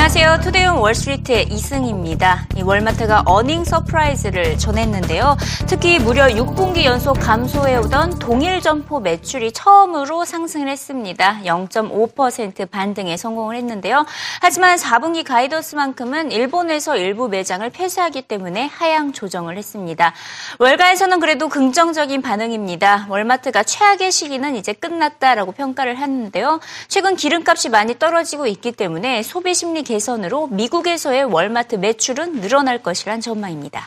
안녕하세요. Today on Wall Street의 이승입니다. 이 월마트가 earning surprise를 전했는데요. 특히 무려 6분기 연속 감소해오던 동일 점포 매출이 처음으로 상승을 했습니다. 0.5% 반등에 성공을 했는데요. 하지만 4분기 guidance만큼은 일본에서 일부 매장을 폐쇄하기 때문에 하향 조정을 했습니다. 월가에서는 그래도 긍정적인 반응입니다. 월마트가 최악의 시기는 이제 끝났다라고 평가를 했는데요. 최근 기름값이 많이 떨어지고 있기 때문에 소비 심리 개선으로 미국에서의 월마트 매출은 늘어날 것이란 전망입니다.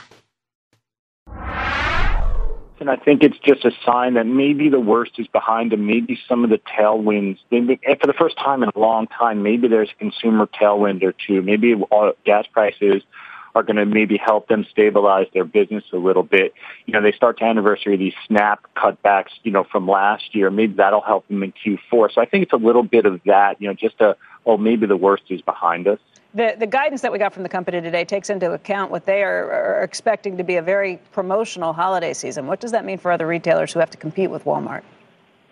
And I think it's just a sign that maybe the worst is behind them. Maybe some of the tailwinds, maybe, for the first time in a long time, maybe there's a consumer tailwind or two. Maybe gas prices are going to maybe help them stabilize their business a little bit. You know, they start to anniversary these SNAP cutbacks, you know, from last year. Maybe that'll help them in Q4. So I think it's a little bit of that, you know, just a, oh, maybe the worst is behind us. The, the guidance that we got from the company today takes into account what they are, are expecting to be a very promotional holiday season. What does that mean for other retailers who have to compete with Walmart?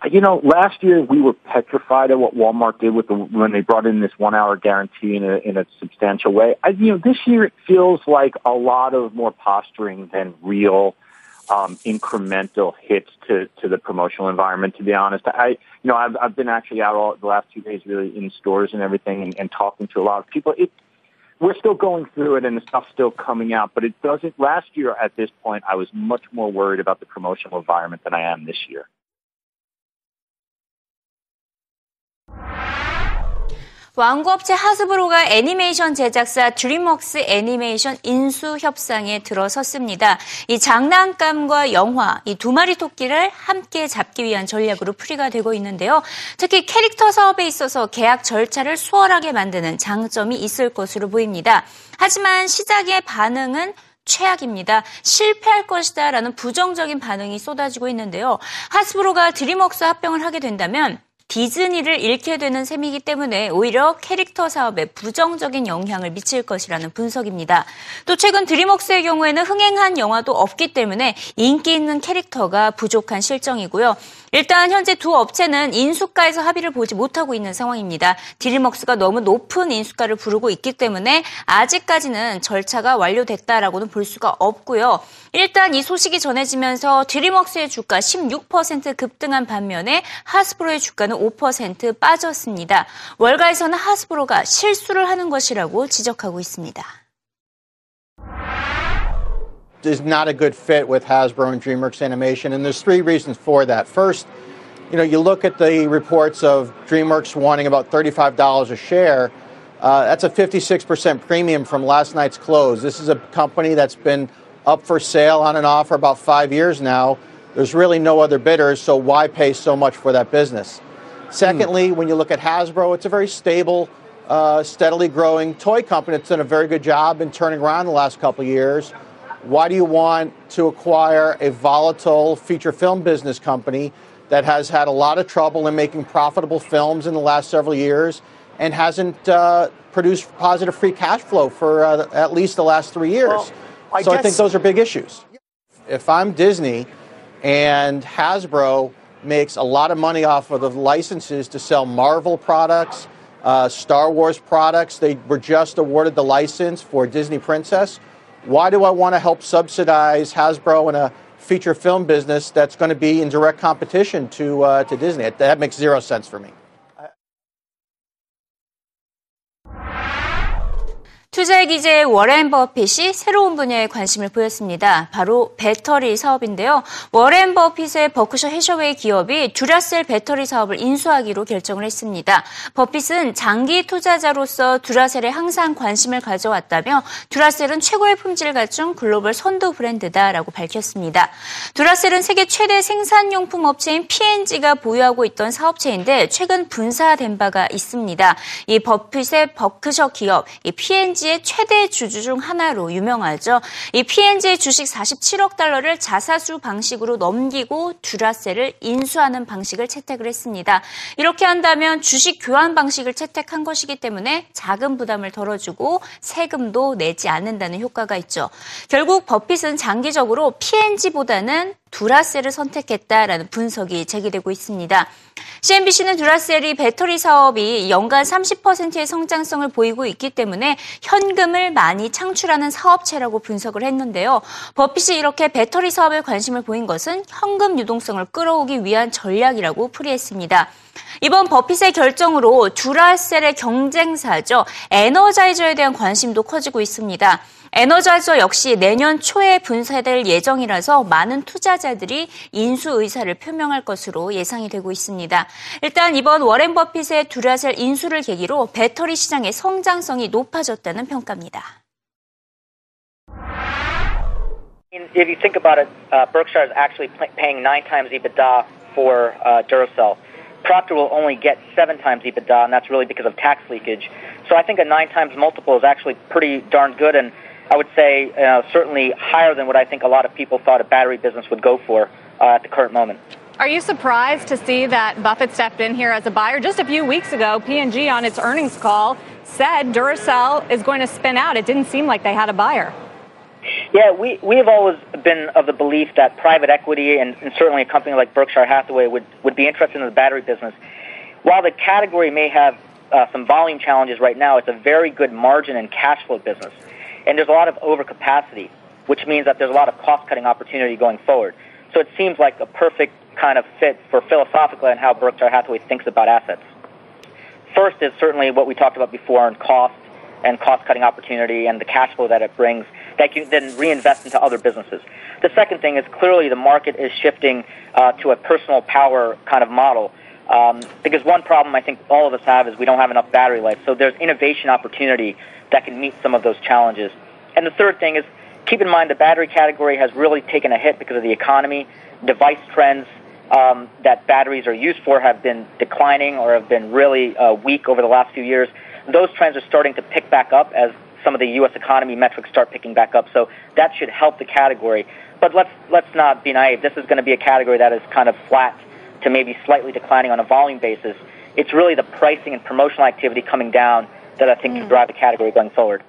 Uh, you know, last year we were petrified at what Walmart did with the when they brought in this one-hour guarantee in a, in a substantial way. I, you know, this year it feels like a lot of more posturing than real um, incremental hits to, to the promotional environment. To be honest, I you know I've I've been actually out all the last two days, really in stores and everything, and, and talking to a lot of people. It we're still going through it, and the stuff's still coming out, but it doesn't. Last year at this point, I was much more worried about the promotional environment than I am this year. 왕구업체 하스브로가 애니메이션 제작사 드림웍스 애니메이션 인수 협상에 들어섰습니다. 이 장난감과 영화, 이 두 마리 토끼를 함께 잡기 위한 전략으로 풀이가 되고 있는데요. 특히 캐릭터 사업에 있어서 계약 절차를 수월하게 만드는 장점이 있을 것으로 보입니다. 하지만 시작의 반응은 최악입니다. 실패할 것이다 라는 부정적인 반응이 쏟아지고 있는데요. 하스브로가 드림웍스 합병을 하게 된다면 디즈니를 잃게 되는 셈이기 때문에 오히려 캐릭터 사업에 부정적인 영향을 미칠 것이라는 분석입니다. 또 최근 드림웍스의 경우에는 흥행한 영화도 없기 때문에 인기 있는 캐릭터가 부족한 실정이고요. 일단 현재 두 업체는 인수가에서 합의를 보지 못하고 있는 상황입니다. 드림웍스가 너무 높은 인수가를 부르고 있기 때문에 아직까지는 절차가 완료됐다라고는 볼 수가 없고요. 일단 이 소식이 전해지면서 드림웍스의 주가 16% 급등한 반면에 하스브로의 주가는 5% 빠졌습니다. 월가에서는 하스브로가 실수를 하는 것이라고 지적하고 있습니다. is not a good fit with Hasbro and DreamWorks Animation, and there's three reasons for that. First, you know, you look at the reports of DreamWorks wanting about $35 a share. Uh, that's a 56% premium from last night's close. This is a company that's been up for sale on and off for about five years now. There's really no other bidders, so why pay so much for that business? Secondly, mm. when you look at Hasbro, it's a very stable, uh, steadily growing toy company that's done a very good job in turning around the last couple of years. Why do you want to acquire a volatile feature film business company that has had a lot of trouble in making profitable films in the last several years and hasn't uh, produced positive free cash flow for uh, at least the last three years? Well, I so I think those are big issues. If I'm Disney and Hasbro makes a lot of money off of the licenses to sell Marvel products, uh, Star Wars products, they were just awarded the license for Disney Princess why do I want to help subsidize Hasbro in a feature film business that's going to be in direct competition to uh, to Disney? That makes zero sense for me. 투자 기재의 워렌 버핏이 새로운 분야에 관심을 보였습니다. 바로 배터리 사업인데요. 워렌 버핏의 버크셔 해셔웨이 기업이 듀라셀 배터리 사업을 인수하기로 결정을 했습니다. 버핏은 장기 투자자로서 듀라셀에 항상 관심을 가져왔다며 듀라셀은 최고의 품질을 갖춘 글로벌 선도 브랜드다라고 밝혔습니다. 듀라셀은 세계 최대 생산용품 업체인 P&G가 보유하고 있던 사업체인데 최근 분사된 바가 있습니다. 이 버핏의 버크셔 기업, 이 P&G PNG의 최대 주주 중 하나로 유명하죠. 이 PNG의 주식 47억 달러를 자사주 방식으로 넘기고 듀라셀을 인수하는 방식을 채택을 했습니다. 이렇게 한다면 주식 교환 방식을 채택한 것이기 때문에 자금 부담을 덜어주고 세금도 내지 않는다는 효과가 있죠. 결국 버핏은 장기적으로 PNG보다는 두라셀을 선택했다라는 분석이 제기되고 있습니다. CNBC는 두라셀이 배터리 사업이 연간 30%의 성장성을 보이고 있기 때문에 현금을 많이 창출하는 사업체라고 분석을 했는데요. 버핏이 이렇게 배터리 사업에 관심을 보인 것은 현금 유동성을 끌어오기 위한 전략이라고 풀이했습니다. 이번 버핏의 결정으로 두라셀의 경쟁사죠. 에너자이저에 대한 관심도 커지고 있습니다. 에너자이저 역시 내년 초에 분사될 예정이라서 많은 투자자들이 인수 의사를 표명할 것으로 예상이 되고 있습니다. 일단 이번 워렌 버핏의 두라셀 인수를 계기로 배터리 시장의 성장성이 높아졌다는 평가입니다. If you think about it, uh, Berkshire is actually paying nine times EBITDA for uh, Duracell. Procter will only get seven times EBITDA, and that's really because of tax leakage. So I think a nine times multiple is actually pretty darn good, and I would say uh, certainly higher than what I think a lot of people thought a battery business would go for uh, at the current moment. Are you surprised to see that Buffett stepped in here as a buyer? Just a few weeks ago, P&G on its earnings call said Duracell is going to spin out. It didn't seem like they had a buyer. Yeah, we, we have always been of the belief that private equity and, and certainly a company like Berkshire Hathaway would, would be interested in the battery business. While the category may have uh, some volume challenges right now, it's a very good margin and cash flow business. And there's a lot of overcapacity, which means that there's a lot of cost cutting opportunity going forward. So it seems like a perfect kind of fit for philosophically and how Berkshire Hathaway thinks about assets. First is certainly what we talked about before on cost and cost cutting opportunity and the cash flow that it brings that you then reinvest into other businesses. The second thing is clearly the market is shifting uh, to a personal power kind of model. Um, because one problem I think all of us have is we don't have enough battery life. So there's innovation opportunity that can meet some of those challenges. And the third thing is keep in mind the battery category has really taken a hit because of the economy. Device trends um, that batteries are used for have been declining or have been really uh, weak over the last few years. Those trends are starting to pick back up as some of the U.S. economy metrics start picking back up. So that should help the category. But let's let's not be naive. This is going to be a category that is kind of flat to maybe slightly declining on a volume basis. It's really the pricing and promotional activity coming down that I think mm. can drive the category going forward.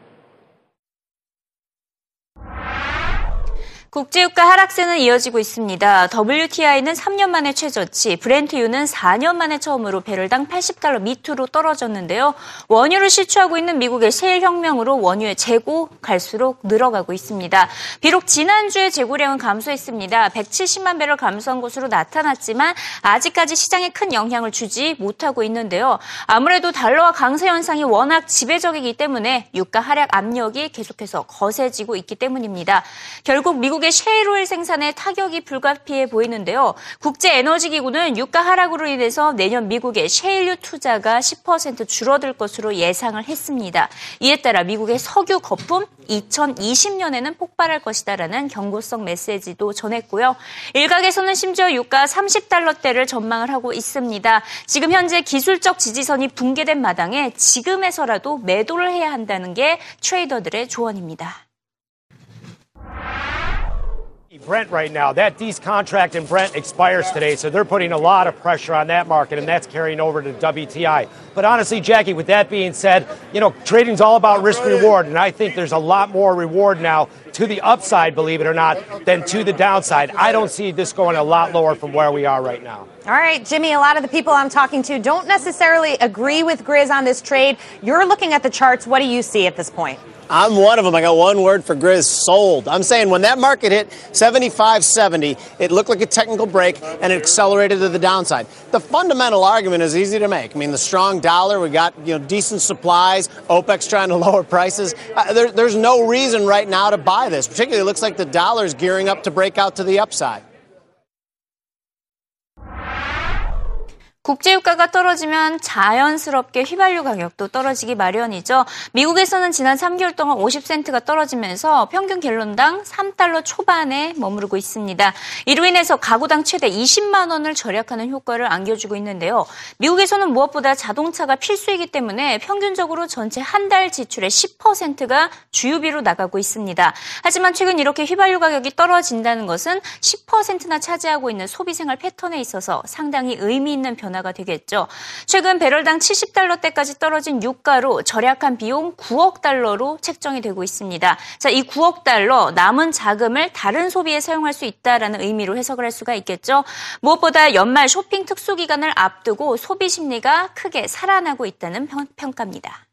국제유가 하락세는 이어지고 있습니다. WTI는 3년 만에 최저치, 브렌트유는 4년 만에 처음으로 배럴당 80달러 밑으로 떨어졌는데요. 원유를 시추하고 있는 미국의 셰일 혁명으로 원유의 재고 갈수록 늘어가고 있습니다. 비록 지난주에 재고량은 감소했습니다. 170만 배럴 감소한 것으로 나타났지만 아직까지 시장에 큰 영향을 주지 못하고 있는데요. 아무래도 달러와 강세 현상이 워낙 지배적이기 때문에 유가 하락 압력이 계속해서 거세지고 있기 때문입니다. 결국 미국 미국의 셰일오일 생산에 타격이 불가피해 보이는데요. 국제에너지기구는 유가 하락으로 인해서 내년 미국의 셰일유 투자가 10% 줄어들 것으로 예상을 했습니다. 이에 따라 미국의 석유 거품 2020년에는 폭발할 것이다라는 경고성 메시지도 전했고요. 일각에서는 심지어 유가 30달러대를 전망을 하고 있습니다. 지금 현재 기술적 지지선이 붕괴된 마당에 지금에서라도 매도를 해야 한다는 게 트레이더들의 조언입니다. Brent right now. That D's contract in Brent expires today, so they're putting a lot of pressure on that market, and that's carrying over to WTI. But honestly, Jackie, with that being said, you know, trading's all about risk reward, and I think there's a lot more reward now to the upside, believe it or not, than to the downside. I don't see this going a lot lower from where we are right now. All right, Jimmy, a lot of the people I'm talking to don't necessarily agree with Grizz on this trade. You're looking at the charts. What do you see at this point? I'm one of them. I got one word for Grizz sold. I'm saying when that market hit 75.70, it looked like a technical break and it accelerated to the downside. The fundamental argument is easy to make. I mean, the strong dollar, we got you know decent supplies, OPEC's trying to lower prices. Uh, there, there's no reason right now to buy this. Particularly, it looks like the dollar's gearing up to break out to the upside. 국제유가가 떨어지면 자연스럽게 휘발유 가격도 떨어지기 마련이죠. 미국에서는 지난 3개월 동안 50센트가 떨어지면서 평균 갤런당 3달러 초반에 머무르고 있습니다. 이로 인해서 가구당 최대 20만 원을 절약하는 효과를 안겨주고 있는데요. 미국에서는 무엇보다 자동차가 필수이기 때문에 평균적으로 전체 한 달 지출의 10%가 주유비로 나가고 있습니다. 하지만 최근 이렇게 휘발유 가격이 떨어진다는 것은 10%나 차지하고 있는 소비생활 패턴에 있어서 상당히 의미 있는 변화 변화가 되겠죠. 최근 배럴당 70달러대까지 떨어진 유가로 절약한 비용 9억 달러로 책정이 되고 있습니다. 자, 이 9억 달러 남은 자금을 다른 소비에 사용할 수 있다라는 의미로 해석을 할 수가 있겠죠. 무엇보다 연말 쇼핑 특수 기간을 앞두고 소비 심리가 크게 살아나고 있다는 평가입니다.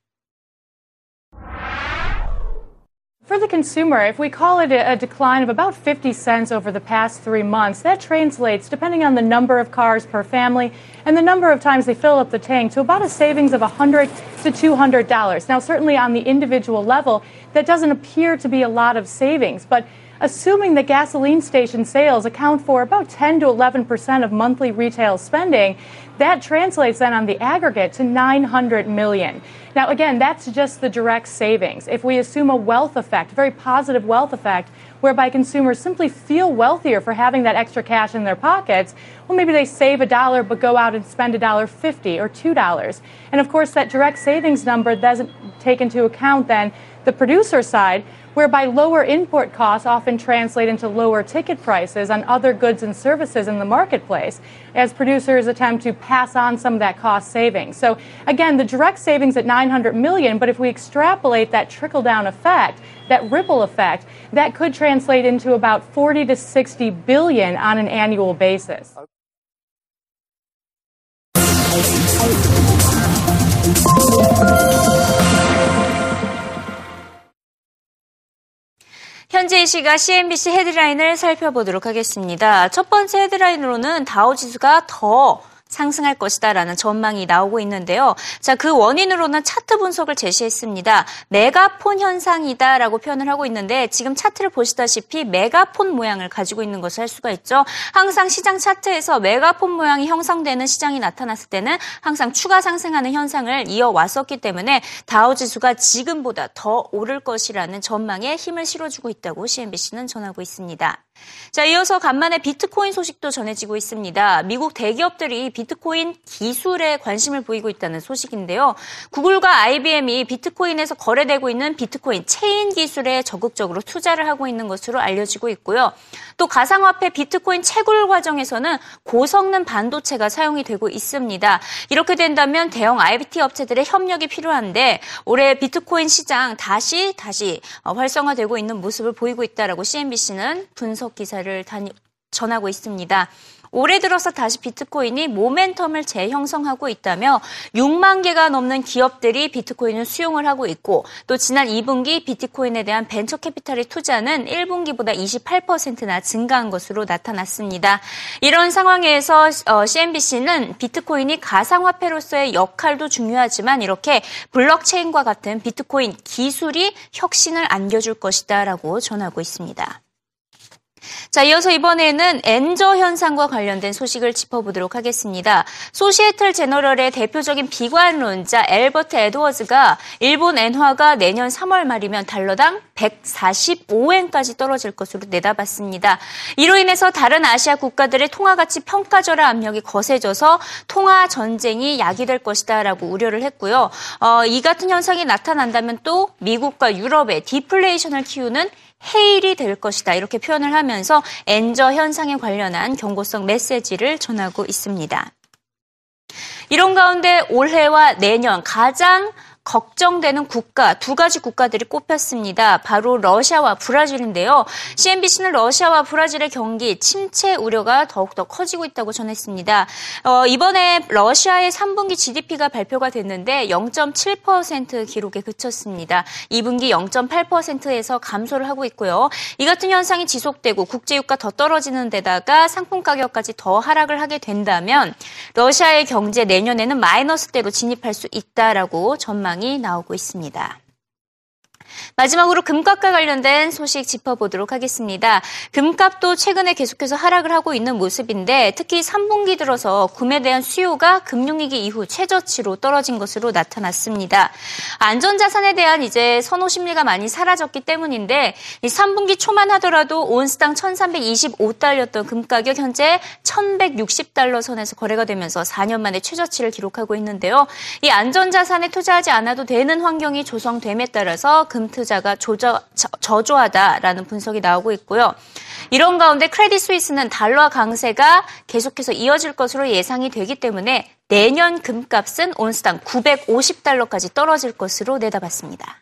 For the consumer, if we call it a decline of about 50 cents over the past three months, that translates, depending on the number of cars per family and the number of times they fill up the tank, to about a savings of 100 to $200. Now, certainly on the individual level, that doesn't appear to be a lot of savings, but assuming that gasoline station sales account for about 10 to 11 percent of monthly retail spending, that translates then on the aggregate to 900 million. Now, again, that's just the direct savings. If we assume a wealth effect, a very positive wealth effect, whereby consumers simply feel wealthier for having that extra cash in their pockets, well, maybe they save a dollar but go out and spend a dollar fifty or two dollars. And of course, that direct savings number doesn't take into account then the producer side, whereby lower import costs often translate into lower ticket prices on other goods and services in the marketplace as producers attempt to pass on some of that cost savings. So again, the direct savings at 900 million, but if we extrapolate that trickle down effect, that ripple effect, that could translate into about 40 to 60 billion on an annual basis. 현재 이 시각 CNBC 헤드라인을 살펴보도록 하겠습니다. 첫 번째 헤드라인으로는 다우지수가 더 상승할 것이다라는 전망이 나오고 있는데요. 자, 그 원인으로는 차트 분석을 제시했습니다. 메가폰 현상이다라고 표현을 하고 있는데 지금 차트를 보시다시피 메가폰 모양을 가지고 있는 것을 할 수가 있죠. 항상 시장 차트에서 메가폰 모양이 형성되는 시장이 나타났을 때는 항상 추가 상승하는 현상을 이어왔었기 때문에 다우 지수가 지금보다 더 오를 것이라는 전망에 힘을 실어주고 있다고 CNBC는 전하고 있습니다. 자, 이어서 간만에 비트코인 소식도 전해지고 있습니다. 미국 대기업들이 비트코인 기술에 관심을 보이고 있다는 소식인데요. 구글과 IBM이 비트코인에서 거래되고 있는 비트코인 체인 기술에 적극적으로 투자를 하고 있는 것으로 알려지고 있고요. 또 가상화폐 비트코인 채굴 과정에서는 고성능 반도체가 사용이 되고 있습니다. 이렇게 된다면 대형 IT 업체들의 협력이 필요한데 올해 비트코인 시장 다시 다시 활성화되고 있는 모습을 보이고 있다라고 CNBC는 분석 기사를 전하고 있습니다. 올해 들어서 다시 비트코인이 momentum을 재형성하고 있다며 6만 개가 넘는 기업들이 비트코인을 수용을 하고 있고 또 지난 2분기 비트코인에 대한 벤처 캐피탈의 투자는 1분기보다 28%나 증가한 것으로 나타났습니다. 이런 상황에서 CNBC는 어, 비트코인이 가상화폐로서의 역할도 중요하지만 이렇게 블록체인과 같은 비트코인 기술이 혁신을 안겨줄 것이다라고 전하고 있습니다. 자, 이어서 이번에는 엔저 현상과 관련된 소식을 짚어보도록 하겠습니다. 소시에틀 제너럴의 대표적인 비관론자 엘버트 에드워즈가 일본 엔화가 내년 3월 말이면 달러당 145엔까지 떨어질 것으로 내다봤습니다. 이로 인해서 다른 아시아 국가들의 통화 가치 평가 절하 압력이 거세져서 통화 전쟁이 야기될 것이다라고 우려를 했고요. 어, 이 같은 현상이 나타난다면 또 미국과 유럽의 디플레이션을 키우는 해일이 될 것이다. 이렇게 표현을 하면서 엔저 현상에 관련한 경고성 메시지를 전하고 있습니다. 이런 가운데 올해와 내년 가장 걱정되는 국가 두 가지 국가들이 꼽혔습니다. 바로 러시아와 브라질인데요. CNBC는 러시아와 브라질의 경기 침체 우려가 더욱더 커지고 있다고 전했습니다. 어, 이번에 러시아의 3분기 GDP가 발표가 됐는데 0.7% 기록에 그쳤습니다. 2분기 0.8%에서 감소를 하고 있고요. 이 같은 현상이 지속되고 국제유가 더 떨어지는 데다가 상품 가격까지 더 하락을 하게 된다면 러시아의 경제 내년에는 마이너스대로 진입할 수 있다라고 전망 전망이 나오고 있습니다. 마지막으로 금값과 관련된 소식 짚어보도록 하겠습니다. 금값도 최근에 계속해서 하락을 하고 있는 모습인데 특히 3분기 들어서 구매에 대한 수요가 금융위기 이후 최저치로 떨어진 것으로 나타났습니다. 안전자산에 대한 이제 선호 심리가 많이 사라졌기 때문인데 3분기 초만 하더라도 온스당 1325달러였던 금가격 현재 1160달러 선에서 거래가 되면서 4년 만에 최저치를 기록하고 있는데요. 이 안전자산에 투자하지 않아도 되는 환경이 조성됨에 따라서 금 투자가 조저, 저조하다라는 분석이 나오고 있고요. 이런 가운데 크레딧 스위스는 달러 강세가 계속해서 이어질 것으로 예상이 되기 때문에 내년 금값은 온스당 950달러까지 떨어질 것으로 내다봤습니다.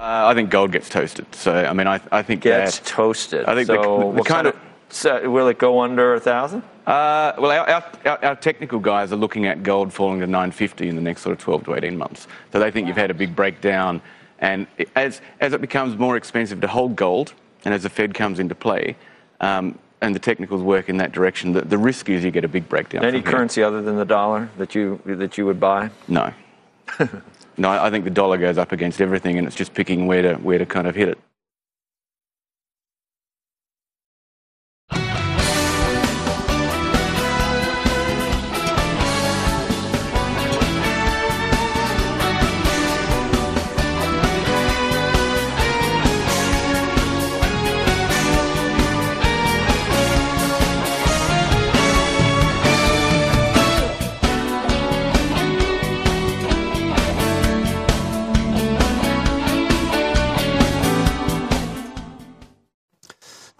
Uh, I think gold gets toasted. So I mean, I, I think Gets toasted. I think so the, the, the what kind of so will it go under a thousand? Uh, well, our, our, our, technical guys are looking at gold falling to 950 in the next sort of 12 to 18 months. So they think you've had a big breakdown. And as, as it becomes more expensive to hold gold, and as the Fed comes into play, um, and the technicals work in that direction, the, the risk is you get a big breakdown. Any currency other than the dollar that you that you would buy? No. no, I think the dollar goes up against everything, and it's just picking where to where to kind of hit it.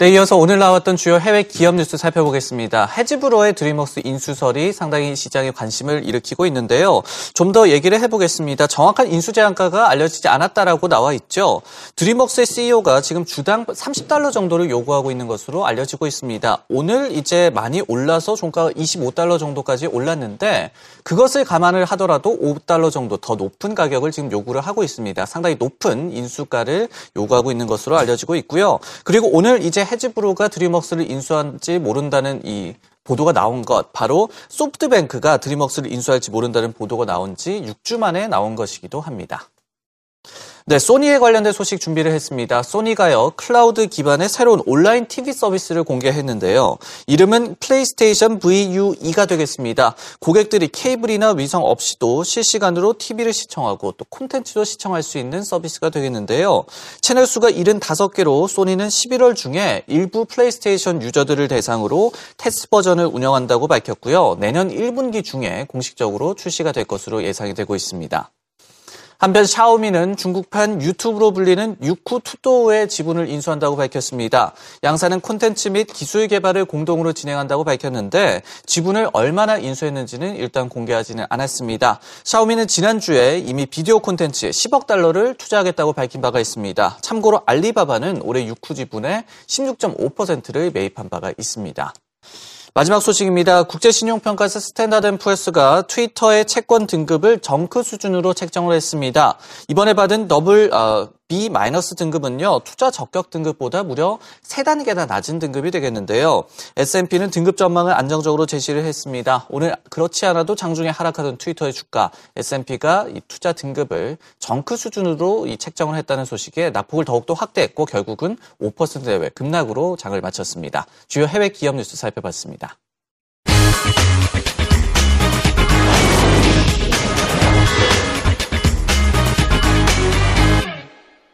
네, 이어서 오늘 나왔던 주요 해외 기업 뉴스 살펴보겠습니다. 해지브로의 드리머스 인수설이 상당히 시장에 관심을 일으키고 있는데요. 좀 더 얘기를 해보겠습니다. 정확한 인수 제한가가 알려지지 않았다라고 나와 있죠. 드리머스의 CEO가 지금 주당 30달러 정도를 요구하고 있는 것으로 알려지고 있습니다. 오늘 이제 많이 올라서 종가가 25달러 정도까지 올랐는데 그것을 감안을 하더라도 5달러 정도 더 높은 가격을 지금 요구를 하고 있습니다. 상당히 높은 인수가를 요구하고 있는 것으로 알려지고 있고요. 그리고 오늘 이제 해즈브로가 드림웍스를 인수할지 모른다는 이 보도가 나온 것, 바로 소프트뱅크가 드림웍스를 인수할지 모른다는 보도가 나온 지 6주 만에 나온 것이기도 합니다. 네, 소니에 관련된 소식 준비를 했습니다. 소니가요, 클라우드 기반의 새로운 온라인 TV 서비스를 공개했는데요. 이름은 플레이스테이션 Vue가 되겠습니다. 고객들이 케이블이나 위성 없이도 실시간으로 TV를 시청하고 또 콘텐츠도 시청할 수 있는 서비스가 되겠는데요. 채널 수가 75개로 소니는 11월 중에 일부 플레이스테이션 유저들을 대상으로 테스트 버전을 운영한다고 밝혔고요. 내년 1분기 중에 공식적으로 출시가 될 것으로 예상이 되고 있습니다. 한편 샤오미는 중국판 유튜브로 불리는 유쿠 투도우의 지분을 인수한다고 밝혔습니다. 양사는 콘텐츠 및 기술 개발을 공동으로 진행한다고 밝혔는데 지분을 얼마나 인수했는지는 일단 공개하지는 않았습니다. 샤오미는 지난주에 이미 비디오 콘텐츠에 10억 달러를 투자하겠다고 밝힌 바가 있습니다. 참고로 알리바바는 올해 유쿠 지분의 16.5%를 매입한 바가 있습니다. 마지막 소식입니다. 국제신용평가사 스탠다드앤푸어스가 트위터의 채권 등급을 junk 수준으로 책정을 했습니다. 이번에 받은 더블 어, B- 등급은요, 투자 적격 등급보다 무려 3단계나 낮은 등급이 되겠는데요. S&P는 등급 전망을 안정적으로 제시를 했습니다. 오늘 그렇지 않아도 장중에 하락하던 트위터의 주가, S&P가 이 투자 등급을 junk 수준으로 이 책정을 했다는 소식에 낙폭을 더욱더 확대했고 결국은 5% 내외 급락으로 장을 마쳤습니다. 주요 해외 기업 뉴스 살펴봤습니다.